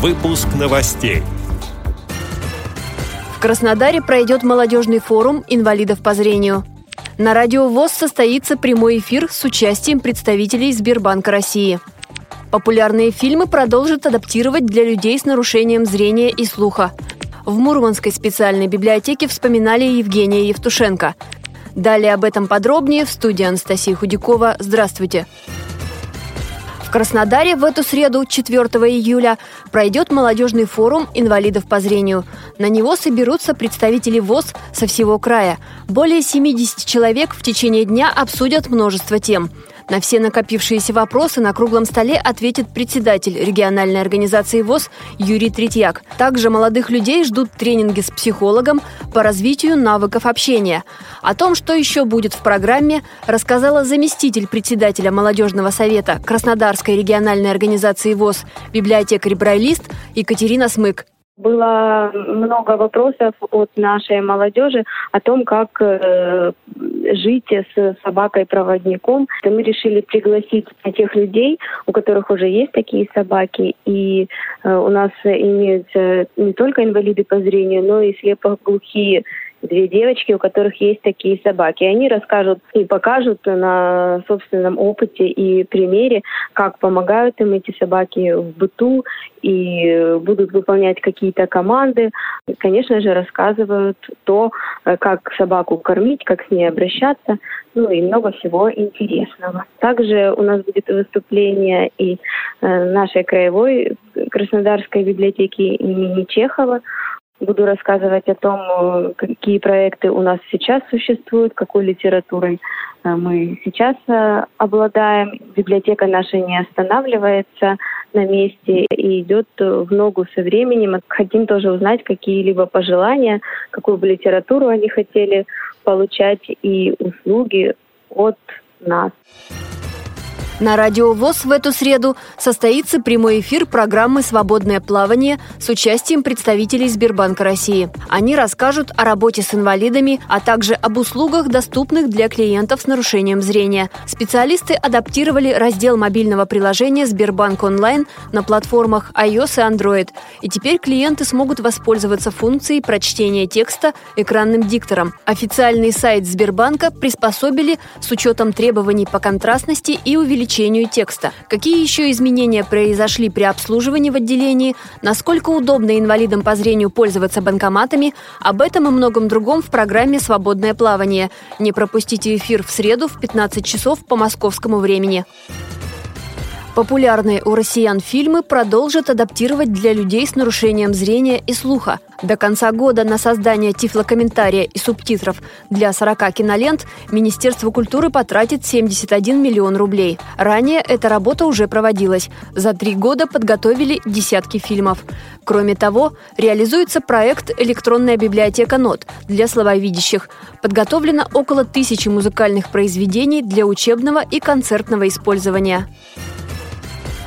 Выпуск новостей. В Краснодаре пройдет молодежный форум инвалидов по зрению. На радио ВОЗ состоится прямой эфир с участием представителей Сбербанка России. Популярные фильмы продолжат адаптировать для людей с нарушением зрения и слуха. В Мурманской специальной библиотеке вспоминали Евгения Евтушенко. Далее об этом подробнее в студии Анастасии Худякова. Здравствуйте! В Краснодаре в эту среду, 4 июля, пройдет молодежный форум инвалидов по зрению. На него соберутся представители ВОЗ со всего края. Более 70 человек в течение дня обсудят множество тем – на все накопившиеся вопросы на круглом столе ответит председатель региональной организации ВОЗ Юрий Третьяк. Также молодых людей ждут тренинги с психологом по развитию навыков общения. О том, что еще будет в программе, рассказала заместитель председателя молодежного совета Краснодарской региональной организации ВОЗ библиотекарь-брайлист Екатерина Смык. Было много вопросов от нашей молодежи о том, как э, жить с собакой-проводником. Мы решили пригласить тех людей, у которых уже есть такие собаки, и э, у нас имеются не только инвалиды по зрению, но и слепоглухие две девочки, у которых есть такие собаки. Они расскажут и покажут на собственном опыте и примере, как помогают им эти собаки в быту и будут выполнять какие-то команды. И, конечно же, рассказывают то, как собаку кормить, как с ней обращаться, ну и много всего интересного. Также у нас будет выступление и э, нашей краевой Краснодарской библиотеки имени Чехова. Буду рассказывать о том, э, какие проекты у нас сейчас существуют, какой литературой э, мы сейчас э, обладаем. Библиотека наша не останавливается на месте и идет в ногу со временем. Хотим тоже узнать какие-либо пожелания, какую бы литературу они хотели получать и услуги от нас. На радио ВОЗ в эту среду состоится прямой эфир программы «Свободное плавание» с участием представителей Сбербанка России. Они расскажут о работе с инвалидами, а также об услугах, доступных для клиентов с нарушением зрения. Специалисты адаптировали раздел мобильного приложения «Сбербанк онлайн» на платформах iOS и Android. И теперь клиенты смогут воспользоваться функцией прочтения текста экранным диктором. Официальный сайт Сбербанка приспособили с учетом требований по контрастности и увеличению увеличению текста. Какие еще изменения произошли при обслуживании в отделении, насколько удобно инвалидам по зрению пользоваться банкоматами, об этом и многом другом в программе «Свободное плавание». Не пропустите эфир в среду в 15 часов по московскому времени. Популярные у россиян фильмы продолжат адаптировать для людей с нарушением зрения и слуха. До конца года на создание тифлокомментария и субтитров для 40 кинолент Министерство культуры потратит 71 миллион рублей. Ранее эта работа уже проводилась. За три года подготовили десятки фильмов. Кроме того, реализуется проект «Электронная библиотека нот» для слабовидящих. Подготовлено около тысячи музыкальных произведений для учебного и концертного использования.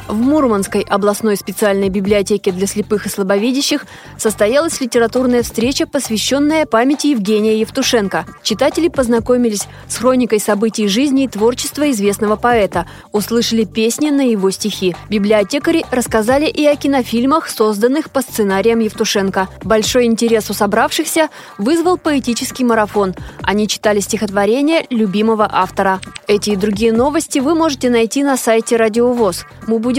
В Мурманской областной специальной библиотеке для слепых и слабовидящих состоялась литературная встреча, посвященная памяти Евгения Евтушенко. Читатели познакомились с хроникой событий жизни и творчества известного поэта, услышали песни на его стихи. Библиотекари рассказали и о кинофильмах, созданных по сценариям Евтушенко. Большой интерес у собравшихся вызвал поэтический марафон. Они читали стихотворения любимого автора. Эти и другие новости вы можете найти на сайте Радиовоз. Мы будем